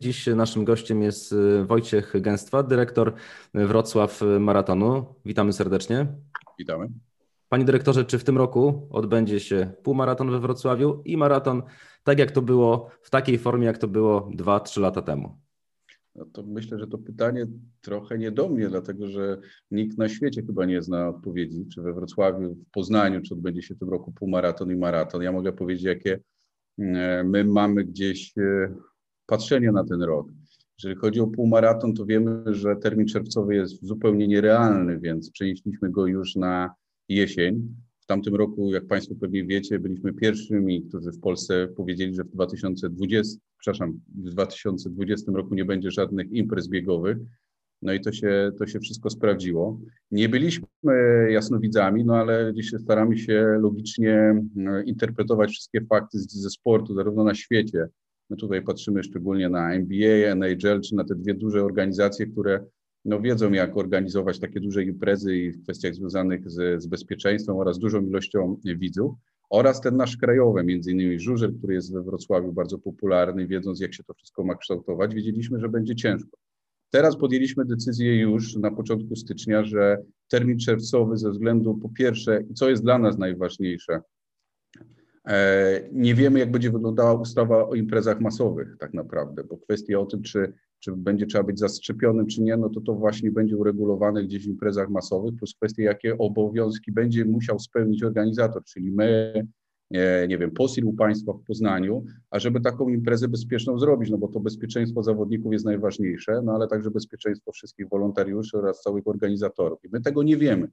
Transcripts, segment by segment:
Dziś naszym gościem jest y, Wojciech Gęstwa, dyrektor Wrocław Maratonu. Witamy serdecznie. Witamy. Panie dyrektorze, czy w tym roku odbędzie się półmaraton we Wrocławiu i maraton, tak jak to było, w takiej formie, jak to było 2-3 lata temu? No to myślę, że to pytanie trochę nie do mnie, dlatego że nikt na świecie chyba nie zna odpowiedzi, czy we Wrocławiu, w Poznaniu, czy odbędzie się w tym roku półmaraton i maraton. Ja mogę powiedzieć, jakie e, my mamy gdzieś patrzenie na ten rok. Jeżeli chodzi o półmaraton, to wiemy, że termin czerwcowy jest zupełnie nierealny, więc przenieśliśmy go już na jesień. W tamtym roku, jak Państwo pewnie wiecie, byliśmy pierwszymi, którzy w Polsce powiedzieli, że w 2020, przepraszam, w 2020 roku nie będzie żadnych imprez biegowych. No i to się, to się wszystko sprawdziło. Nie byliśmy jasnowidzami, no ale dzisiaj staramy się logicznie e, interpretować wszystkie fakty ze sportu, zarówno na świecie, My tutaj patrzymy szczególnie na NBA, NHL, czy na te dwie duże organizacje, które no, wiedzą, jak organizować takie duże imprezy i w kwestiach związanych z, z bezpieczeństwem oraz dużą ilością widzów. Oraz ten nasz krajowy, między innymi Żużel, który jest we Wrocławiu bardzo popularny, wiedząc, jak się to wszystko ma kształtować, wiedzieliśmy, że będzie ciężko. Teraz podjęliśmy decyzję już na początku stycznia, że termin czerwcowy ze względu po pierwsze, co jest dla nas najważniejsze, nie wiemy, jak będzie wyglądała ustawa o imprezach masowych tak naprawdę, bo kwestia o tym, czy, czy będzie trzeba być zaszczepionym, czy nie, no to to właśnie będzie uregulowane gdzieś w imprezach masowych, plus kwestia, jakie obowiązki będzie musiał spełnić organizator, czyli my, nie, wiem, POSIL u Państwa w Poznaniu, a żeby taką imprezę bezpieczną zrobić, no bo to bezpieczeństwo zawodników jest najważniejsze, no ale także bezpieczeństwo wszystkich wolontariuszy oraz całych organizatorów. I my tego nie wiemy.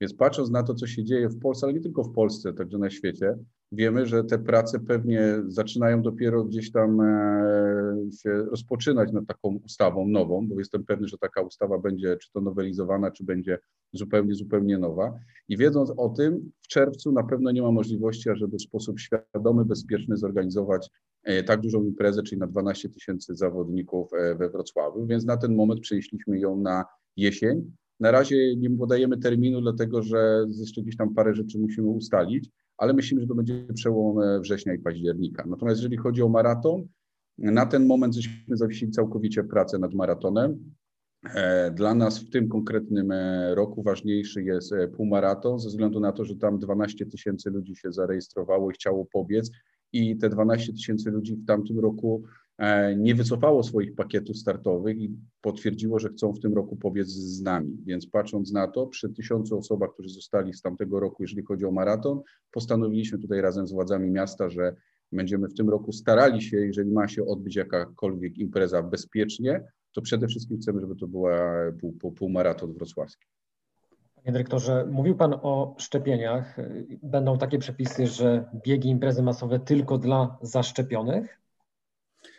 Więc patrząc na to, co się dzieje w Polsce, ale nie tylko w Polsce, także na świecie, wiemy, że te prace pewnie zaczynają dopiero gdzieś tam e, się rozpoczynać nad taką ustawą nową, bo jestem pewny, że taka ustawa będzie czy to nowelizowana, czy będzie zupełnie, zupełnie nowa. I wiedząc o tym, w czerwcu na pewno nie ma możliwości, ażeby w sposób świadomy, bezpieczny zorganizować e, tak dużą imprezę, czyli na 12 tysięcy zawodników e, we Wrocławiu, więc na ten moment przenieśliśmy ją na jesień. Na razie nie podajemy terminu, dlatego że jeszcze gdzieś tam parę rzeczy musimy ustalić, ale myślimy, że to będzie przełom e, września i października. Natomiast jeżeli chodzi o maraton, na ten moment żeśmy zawiesili całkowicie pracę nad maratonem. E, dla nas w tym konkretnym e, roku ważniejszy jest półmaraton, ze względu na to, że tam 12 tysięcy ludzi się zarejestrowało i chciało pobiec i te 12 tysięcy ludzi w tamtym roku E, nie wycofało swoich pakietów startowych i potwierdziło, że chcą w tym roku pobiec z nami. Więc patrząc na to, przy tysiącu osobach, którzy zostali z tamtego roku, jeżeli chodzi o maraton, postanowiliśmy tutaj razem z władzami miasta, że będziemy w tym roku starali się, jeżeli ma się odbyć jakakolwiek impreza bezpiecznie, to przede wszystkim chcemy, żeby to była pół, pół, półmaraton wrocławski. Panie dyrektorze, mówił Pan o szczepieniach. Będą takie przepisy, że biegi imprezy masowe tylko dla zaszczepionych?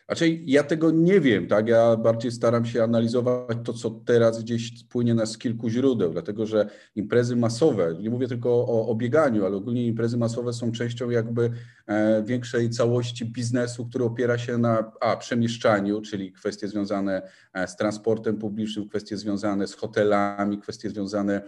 Znaczy, ja tego nie wiem, tak? Ja bardziej staram się analizować to, co teraz gdzieś płynie nas z kilku źródeł, dlatego że imprezy masowe, nie mówię tylko o, o bieganiu, ale ogólnie imprezy masowe są częścią jakby e, większej całości biznesu, który opiera się na a, przemieszczaniu, czyli kwestie związane e, z transportem publicznym, kwestie związane z hotelami, kwestie związane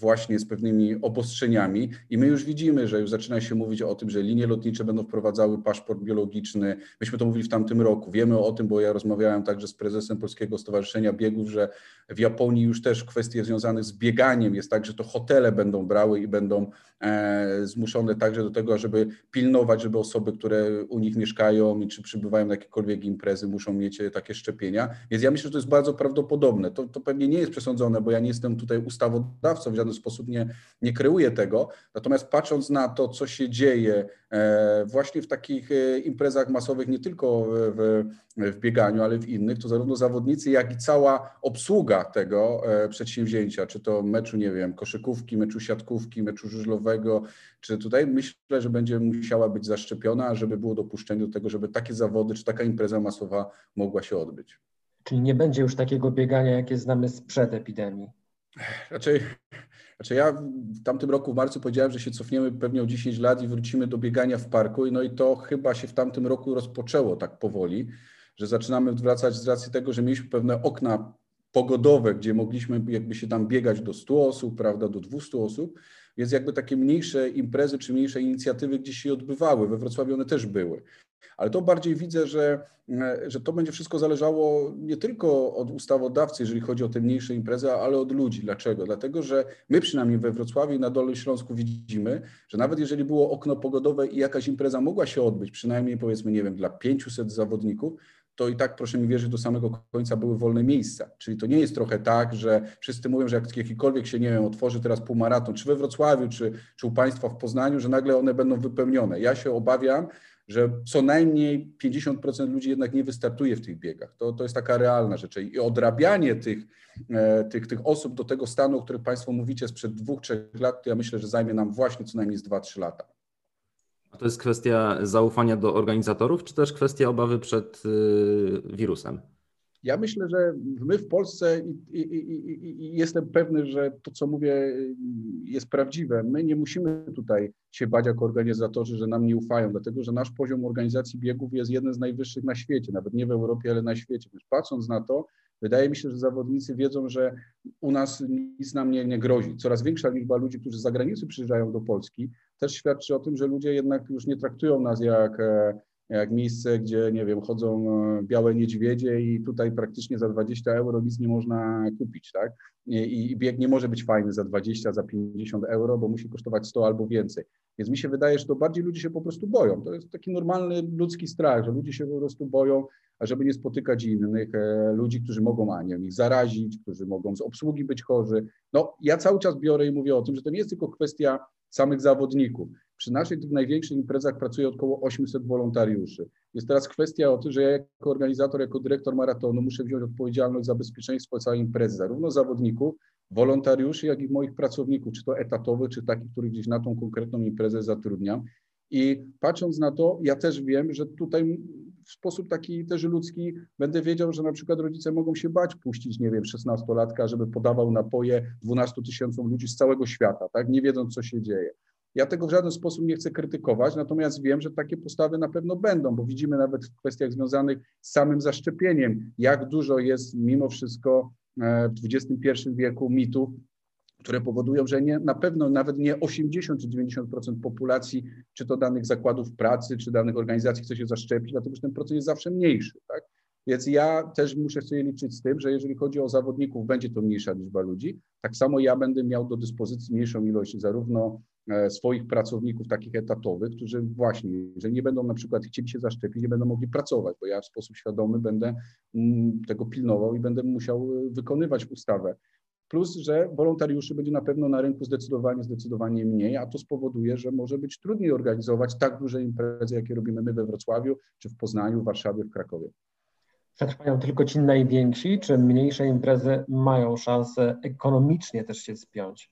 właśnie z pewnymi obostrzeniami. I my już widzimy, że już zaczyna się mówić o tym, że linie lotnicze będą wprowadzały paszport biologiczny. Myśmy to mówili w tamtym roku. Wiemy o tym, bo ja rozmawiałem także z prezesem Polskiego Stowarzyszenia Biegów, że w Japonii już też kwestie związane z bieganiem jest tak, że to hotele będą brały i będą e, zmuszone także do tego, żeby pilnować, żeby osoby, które u nich mieszkają i czy przybywają na jakiekolwiek imprezy, muszą mieć e, takie szczepienia. Więc ja myślę, że to jest bardzo prawdopodobne. To, to pewnie nie jest przesądzone, bo ja nie jestem tutaj ustawodawcą, w żaden sposób nie, nie kreuję tego. Natomiast patrząc na to, co się dzieje e, właśnie w takich e, imprezach masowych, nie tylko w, w bieganiu, ale w innych, to zarówno zawodnicy, jak i cała obsługa tego e, przedsięwzięcia, czy to meczu, nie wiem, koszykówki, meczu siatkówki, meczu żużlowego, czy tutaj myślę, że będzie musiała być zaszczepiona, żeby było dopuszczenie do tego, żeby takie zawody, czy taka impreza masowa mogła się odbyć. Czyli nie będzie już takiego biegania, jakie znamy sprzed epidemii? Raczej, znaczy ja w tamtym roku w marcu powiedziałem, że się cofniemy pewnie o 10 lat i wrócimy do biegania w parku. No i to chyba się w tamtym roku rozpoczęło tak powoli, że zaczynamy wracać z racji tego, że mieliśmy pewne okna pogodowe, gdzie mogliśmy jakby się tam biegać do 100 osób, prawda, do 200 osób, więc jakby takie mniejsze imprezy czy mniejsze inicjatywy gdzieś się odbywały. We Wrocławiu one też były. Ale to bardziej widzę, że, e, że to będzie wszystko zależało nie tylko od ustawodawcy, jeżeli chodzi o te mniejsze imprezy, ale od ludzi. Dlaczego? Dlatego, że my przynajmniej we Wrocławiu i na Dolnym Śląsku widzimy, że nawet jeżeli było okno pogodowe i jakaś impreza mogła się odbyć, przynajmniej powiedzmy, nie wiem, dla 500 zawodników, to i tak, proszę mi wierzyć, do samego końca były wolne miejsca. Czyli to nie jest trochę tak, że wszyscy mówią, że jak jakikolwiek się, nie wiem, otworzy teraz półmaraton, czy we Wrocławiu, czy, czy u Państwa w Poznaniu, że nagle one będą wypełnione. Ja się obawiam, że co najmniej 50% ludzi jednak nie wystartuje w tych biegach. To, to jest taka realna rzecz. I odrabianie tych, e, tych, tych osób do tego stanu, o którym Państwo mówicie sprzed dwóch, trzech lat, to ja myślę, że zajmie nam właśnie co najmniej z 2-3 lata. To jest kwestia zaufania do organizatorów, czy też kwestia obawy przed y, wirusem? Ja myślę, że my w Polsce i, i, i, jestem pewny, że to, co mówię, jest prawdziwe. My nie musimy tutaj się bać jako organizatorzy, że nam nie ufają, dlatego że nasz poziom organizacji biegów jest jeden z najwyższych na świecie, nawet nie w Europie, ale na świecie. Więc patrząc na to, wydaje mi się, że zawodnicy wiedzą, że u nas nic nam nie, nie grozi. Coraz większa liczba ludzi, którzy z zagranicy przyjeżdżają do Polski, też świadczy o tym, że ludzie jednak już nie traktują nas jak e, jak miejsce, gdzie, nie wiem, chodzą e, białe niedźwiedzie i tutaj praktycznie za 20 euro nic nie można kupić, tak? I, i bieg nie może być fajny za 20, za 50 euro, bo musi kosztować 100 albo więcej. Więc mi się wydaje, że to bardziej ludzie się po prostu boją. To jest taki normalny ludzki strach, że ludzie się po prostu boją, ażeby nie spotykać innych e, ludzi, którzy mogą, a ich zarazić, którzy mogą z obsługi być chorzy. No, ja cały czas biorę i mówię o tym, że to nie jest tylko kwestia samych zawodników. Przy naszych tych największych imprezach pracuje około 800 wolontariuszy. Jest teraz kwestia o tym, że ja jako organizator, jako dyrektor maratonu muszę wziąć odpowiedzialność za bezpieczeństwo całej imprezy, zarówno zawodników, wolontariuszy, jak i moich pracowników, czy to etatowych, czy takich, których gdzieś na tą konkretną imprezę zatrudniam. I patrząc na to, ja też wiem, że tutaj w sposób taki też ludzki będę wiedział, że na przykład rodzice mogą się bać puścić, nie wiem, 16-latka, żeby podawał napoje 12 tysiącom ludzi z całego świata, tak, nie wiedząc, co się dzieje. Ja tego w żaden sposób nie chcę krytykować, natomiast wiem, że takie postawy na pewno będą, bo widzimy nawet w kwestiach związanych z samym zaszczepieniem, jak dużo jest mimo wszystko e, w XXI wieku mitów, które powodują, że nie, na pewno nawet nie 80 czy 90% populacji, czy to danych zakładów pracy, czy danych organizacji chce się zaszczepić, dlatego że ten procent jest zawsze mniejszy. Tak? Więc ja też muszę sobie liczyć z tym, że jeżeli chodzi o zawodników, będzie to mniejsza liczba ludzi. Tak samo ja będę miał do dyspozycji mniejszą ilość zarówno e, swoich pracowników takich etatowych, którzy właśnie, jeżeli nie będą na przykład chcieli się zaszczepić, nie będą mogli pracować, bo ja w sposób świadomy będę mm, tego pilnował i będę musiał e, wykonywać ustawę. Plus, że wolontariuszy będzie na pewno na rynku zdecydowanie, zdecydowanie mniej, a to spowoduje, że może być trudniej organizować tak duże imprezy, jakie robimy my we Wrocławiu, czy w Poznaniu, w Warszawie, w Krakowie. Przetrwają tylko ci najwięksi, czy mniejsze imprezy mają szansę ekonomicznie też się spiąć?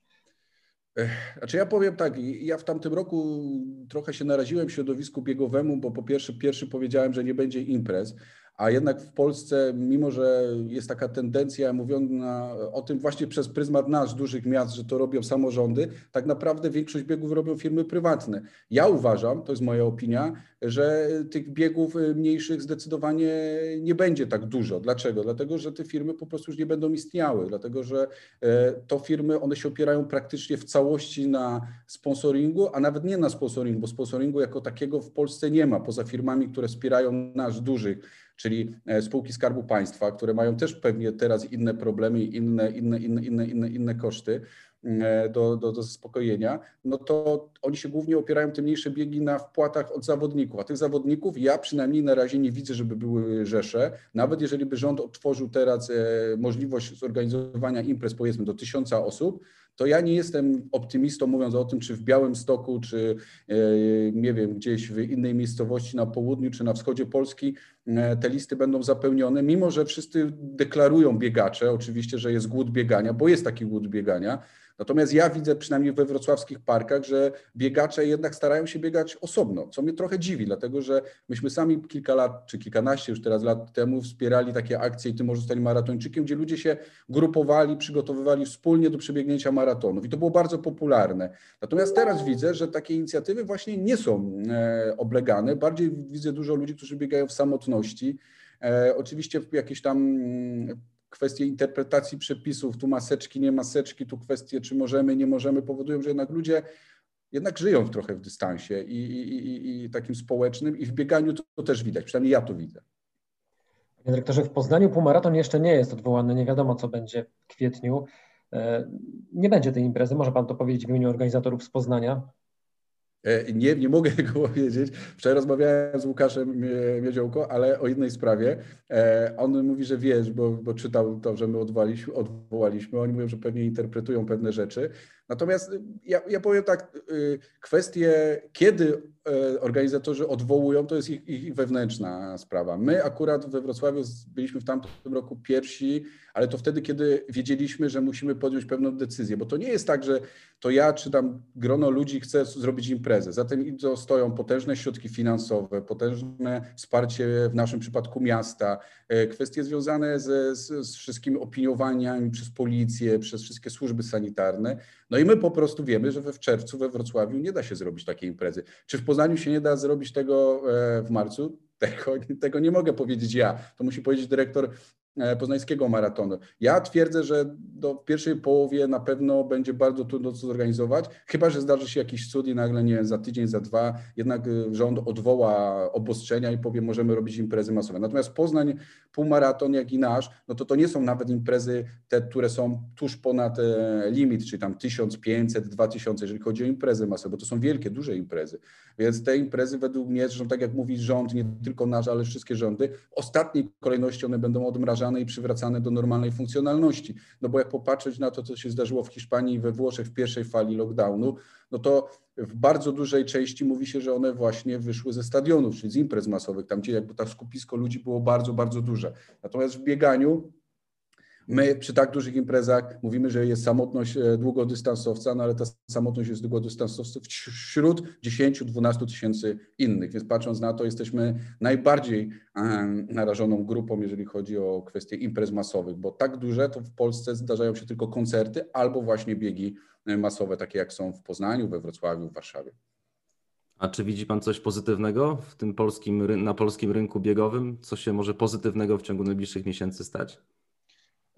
Znaczy ja powiem tak, ja w tamtym roku trochę się naraziłem środowisku biegowemu, bo po pierwsze, pierwszy powiedziałem, że nie będzie imprez, a jednak w Polsce, mimo że jest taka tendencja mówiona o tym właśnie przez pryzmat nasz, dużych miast, że to robią samorządy, tak naprawdę większość biegów robią firmy prywatne. Ja uważam, to jest moja opinia, że tych biegów mniejszych zdecydowanie nie będzie tak dużo. Dlaczego? Dlatego, że te firmy po prostu już nie będą istniały, dlatego że e, to firmy, one się opierają praktycznie w całości na sponsoringu, a nawet nie na sponsoringu, bo sponsoringu jako takiego w Polsce nie ma, poza firmami, które wspierają nasz dużych czyli e, spółki Skarbu Państwa, które mają też pewnie teraz inne problemy inne, inne, inne, inne, inne, inne koszty e, do, do, do zaspokojenia, no to oni się głównie opierają te mniejsze biegi na wpłatach od zawodników, a tych zawodników ja przynajmniej na razie nie widzę, żeby były rzesze. Nawet jeżeli by rząd otworzył teraz e, możliwość zorganizowania imprez powiedzmy do tysiąca osób, to ja nie jestem optymistą mówiąc o tym, czy w Białym Stoku, czy e, nie wiem, gdzieś w innej miejscowości na południu, czy na wschodzie Polski e, te listy będą zapełnione, mimo że wszyscy deklarują biegacze, oczywiście, że jest głód biegania, bo jest taki głód biegania, Natomiast ja widzę przynajmniej we wrocławskich parkach, że biegacze jednak starają się biegać osobno, co mnie trochę dziwi, dlatego że myśmy sami kilka lat, czy kilkanaście już teraz lat temu wspierali takie akcje i Ty możesz zostać maratończykiem, gdzie ludzie się grupowali, przygotowywali wspólnie do przebiegnięcia maratonów i to było bardzo popularne. Natomiast teraz widzę, że takie inicjatywy właśnie nie są e, oblegane. Bardziej widzę dużo ludzi, którzy biegają w samotności. E, oczywiście jakieś tam mm, kwestie interpretacji przepisów, tu maseczki, nie maseczki, tu kwestie, czy możemy, nie możemy, powodują, że jednak ludzie jednak żyją trochę w dystansie i, i, i, i takim społecznym i w bieganiu to, to, też widać, przynajmniej ja to widzę. Panie dyrektorze, w Poznaniu półmaraton jeszcze nie jest odwołany, nie wiadomo co będzie w kwietniu. E, nie będzie tej imprezy, może Pan to powiedzieć w imieniu organizatorów z Poznania? E, nie, nie mogę tego powiedzieć. Wczoraj rozmawiałem z Łukaszem Miedziałko, ale o jednej sprawie. E, on mówi, że wiesz, bo, bo czytał to, że my odwołaliśmy, odwołaliśmy. Oni mówią, że pewnie interpretują pewne rzeczy. Natomiast ja, ja powiem tak, y, kwestie, kiedy e, organizatorzy odwołują, to jest ich, ich wewnętrzna sprawa. My akurat we Wrocławiu byliśmy w tamtym roku pierwsi, ale to wtedy, kiedy wiedzieliśmy, że musimy podjąć pewną decyzję, bo to nie jest tak, że to ja czy tam grono ludzi chce zrobić imprezę. Za tym stoją potężne środki finansowe, potężne wsparcie w naszym przypadku miasta, e, kwestie związane ze, z, z wszystkimi opiniowaniami przez policję, przez wszystkie służby sanitarne. No i my po prostu wiemy, że we w czerwcu we Wrocławiu nie da się zrobić takiej imprezy. Czy w Poznaniu się nie da zrobić tego e, w marcu? Tego, tego nie mogę powiedzieć ja. To musi powiedzieć dyrektor E, poznańskiego maratonu. Ja twierdzę, że do pierwszej połowie na pewno będzie bardzo trudno to zorganizować, chyba że zdarzy się jakiś cud i nagle, nie za tydzień, za dwa, jednak e, rząd odwoła obostrzenia i powie, możemy robić imprezy masowe. Natomiast Poznań, półmaraton, jak i nasz, no to to nie są nawet imprezy te, które są tuż ponad e, limit, czyli tam 1500, 2000, jeżeli chodzi o imprezy masowe, bo to są wielkie, duże imprezy. Więc te imprezy według mnie, zresztą tak jak mówi rząd, nie tylko nasz, ale wszystkie rządy, w ostatniej kolejności one będą odmrażane i przywracane do normalnej funkcjonalności. No bo jak popatrzeć na to, co się zdarzyło w Hiszpanii i we Włoszech w pierwszej fali lockdownu, no to w bardzo dużej części mówi się, że one właśnie wyszły ze stadionów, czyli z imprez masowych, tam gdzie jakby to skupisko ludzi było bardzo, bardzo duże. Natomiast w bieganiu My przy tak dużych imprezach mówimy, że jest samotność e, długodystansowca, no ale ta samotność jest długodystansowców wśród 10-12 tysięcy innych, więc patrząc na to jesteśmy najbardziej narażoną grupą, jeżeli chodzi o kwestie imprez masowych, bo tak duże to w Polsce zdarzają się tylko koncerty albo właśnie biegi e, masowe, takie jak są w Poznaniu, we Wrocławiu, w Warszawie. A czy widzi Pan coś pozytywnego w tym polskim, na polskim rynku biegowym? Co się może pozytywnego w ciągu najbliższych miesięcy stać?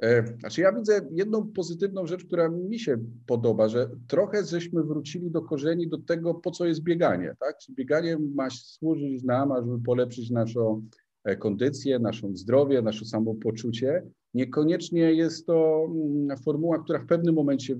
E, znaczy ja widzę jedną pozytywną rzecz, która mi się podoba, że trochę żeśmy wrócili do korzeni, do tego, po co jest bieganie. Tak? Bieganie ma służyć nam, żeby polepszyć naszą e, kondycję, naszą zdrowie, nasze samopoczucie. Niekoniecznie jest to mm, formuła, która w pewnym momencie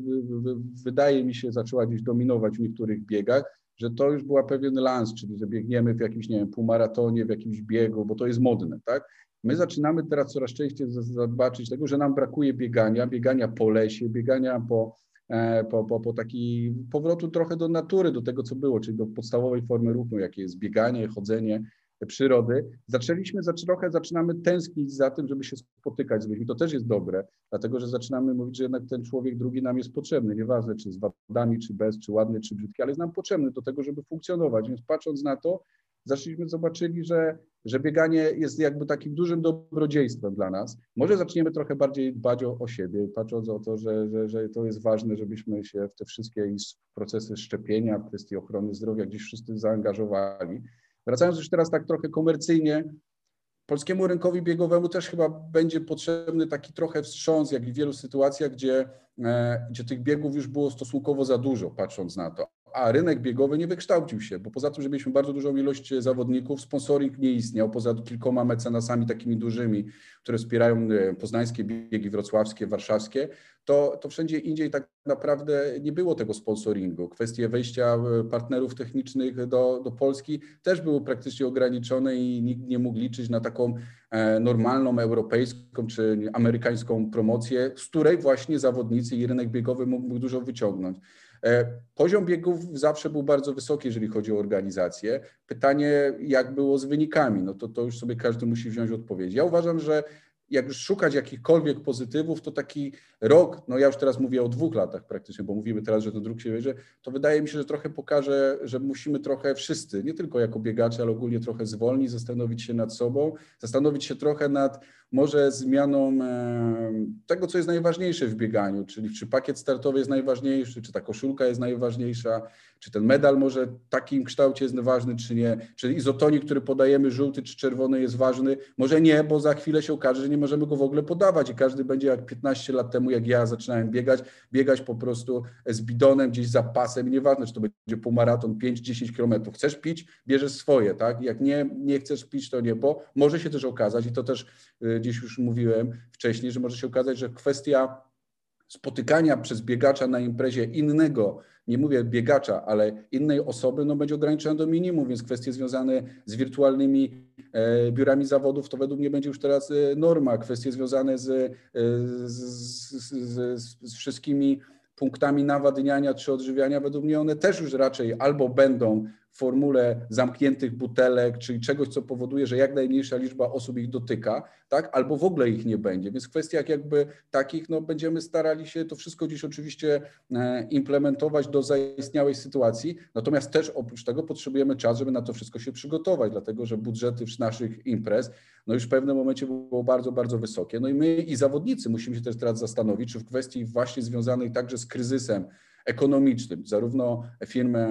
wydaje mi się zaczęła gdzieś dominować w niektórych biegach, że to już była pewien lans, czyli że biegniemy w jakimś, nie wiem, półmaratonie, w jakimś biegu, bo to jest modne, tak? My zaczynamy teraz coraz częściej zobaczyć tego, że nam brakuje biegania, biegania po lesie, biegania po, e, po, po, po taki powrotu trochę do natury, do tego, co było, czyli do podstawowej formy ruchu, jakie jest bieganie, chodzenie, przyrody. Zaczęliśmy, za trochę zaczynamy tęsknić za tym, żeby się spotykać z ludźmi. To też jest dobre, dlatego że zaczynamy mówić, że jednak ten człowiek drugi nam jest potrzebny, nieważne czy z wadami, czy bez, czy ładny, czy brzydki, ale jest nam potrzebny do tego, żeby funkcjonować. Więc patrząc na to, zaczęliśmy zobaczyli, że, że bieganie jest jakby takim dużym dobrodziejstwem dla nas. Może zaczniemy trochę bardziej dbać o, o siebie, patrząc o to, że, że, że to jest ważne, żebyśmy się w te wszystkie procesy szczepienia, w kwestii ochrony zdrowia gdzieś wszyscy zaangażowali. Wracając już teraz tak trochę komercyjnie, polskiemu rynkowi biegowemu też chyba będzie potrzebny taki trochę wstrząs, jak w wielu sytuacjach, gdzie, e, gdzie tych biegów już było stosunkowo za dużo, patrząc na to a rynek biegowy nie wykształcił się, bo poza tym, że mieliśmy bardzo dużą ilość zawodników, sponsoring nie istniał, poza kilkoma mecenasami takimi dużymi, które wspierają e, poznańskie biegi wrocławskie, warszawskie, to, to wszędzie indziej tak naprawdę nie było tego sponsoringu. Kwestie wejścia e, partnerów technicznych do, do Polski też były praktycznie ograniczone i nikt nie mógł liczyć na taką e, normalną europejską czy amerykańską promocję, z której właśnie zawodnicy i rynek biegowy mógł dużo wyciągnąć. E, poziom biegów zawsze był bardzo wysoki, jeżeli chodzi o organizację. Pytanie, jak było z wynikami, no to, to już sobie każdy musi wziąć odpowiedź. Ja uważam, że jak już szukać jakichkolwiek pozytywów, to taki rok, no ja już teraz mówię o dwóch latach praktycznie, bo mówimy teraz, że ten druk się wiedzie, to wydaje mi się, że trochę pokaże, że musimy trochę wszyscy, nie tylko jako biegacze, ale ogólnie trochę zwolnić, zastanowić się nad sobą, zastanowić się trochę nad może zmianą tego, co jest najważniejsze w bieganiu, czyli czy pakiet startowy jest najważniejszy, czy ta koszulka jest najważniejsza, czy ten medal może w takim kształcie jest ważny, czy nie, czy izotonik, który podajemy żółty czy czerwony jest ważny, może nie, bo za chwilę się okaże, że nie możemy go w ogóle podawać i każdy będzie jak 15 lat temu, jak ja zaczynałem biegać, biegać po prostu z bidonem gdzieś za pasem, nieważne, czy to będzie półmaraton, 5-10 kilometrów. Chcesz pić, bierzesz swoje, tak? Jak nie, nie chcesz pić, to nie, bo może się też okazać i to też y, gdzieś już mówiłem wcześniej, że może się okazać, że kwestia spotykania przez biegacza na imprezie innego, nie mówię biegacza, ale innej osoby, no będzie ograniczona do minimum, więc kwestie związane z wirtualnymi e, biurami zawodów to według mnie będzie już teraz e, norma. Kwestie związane z, e, z, z, z wszystkimi punktami nawadniania czy odżywiania, według mnie one też już raczej albo będą formule zamkniętych butelek, czyli czegoś, co powoduje, że jak najmniejsza liczba osób ich dotyka, tak, albo w ogóle ich nie będzie. Więc w kwestiach jakby takich, no będziemy starali się to wszystko dziś oczywiście e, implementować do zaistniałej sytuacji, natomiast też oprócz tego potrzebujemy czas, żeby na to wszystko się przygotować, dlatego że budżety naszych imprez, no już w pewnym momencie było bardzo, bardzo wysokie. No i my i zawodnicy musimy się też teraz zastanowić, czy w kwestii właśnie związanej także z kryzysem, ekonomicznym, zarówno firmy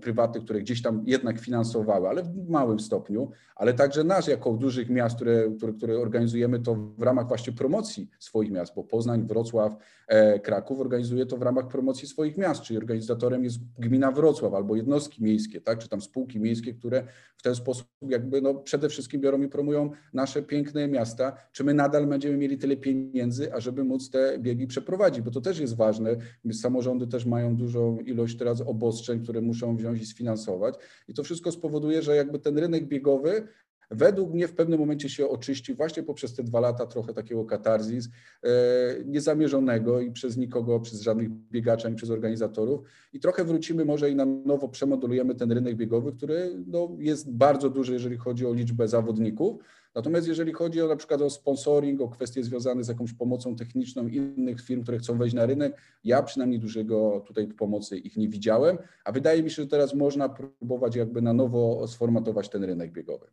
prywatne, które gdzieś tam jednak finansowały, ale w małym stopniu, ale także nas jako dużych miast, które, które, które organizujemy to w ramach właśnie promocji swoich miast, bo Poznań, Wrocław, e, Kraków organizuje to w ramach promocji swoich miast, czyli organizatorem jest gmina Wrocław albo jednostki miejskie, tak, czy tam spółki miejskie, które w ten sposób jakby no przede wszystkim biorą i promują nasze piękne miasta, czy my nadal będziemy mieli tyle pieniędzy, ażeby móc te biegi przeprowadzić, bo to też jest ważne, samorządy też mają dużą ilość teraz obostrzeń, które muszą wziąć i sfinansować. I to wszystko spowoduje, że jakby ten rynek biegowy według mnie w pewnym momencie się oczyści właśnie poprzez te dwa lata trochę takiego katarzis e, niezamierzonego i przez nikogo, przez żadnych biegaczy ani przez organizatorów. I trochę wrócimy może i na nowo przemodelujemy ten rynek biegowy, który no, jest bardzo duży, jeżeli chodzi o liczbę zawodników, Natomiast jeżeli chodzi o na przykład o sponsoring, o kwestie związane z jakąś pomocą techniczną innych firm, które chcą wejść na rynek, ja przynajmniej dużego tutaj pomocy ich nie widziałem, a wydaje mi się, że teraz można próbować jakby na nowo sformatować ten rynek biegowy.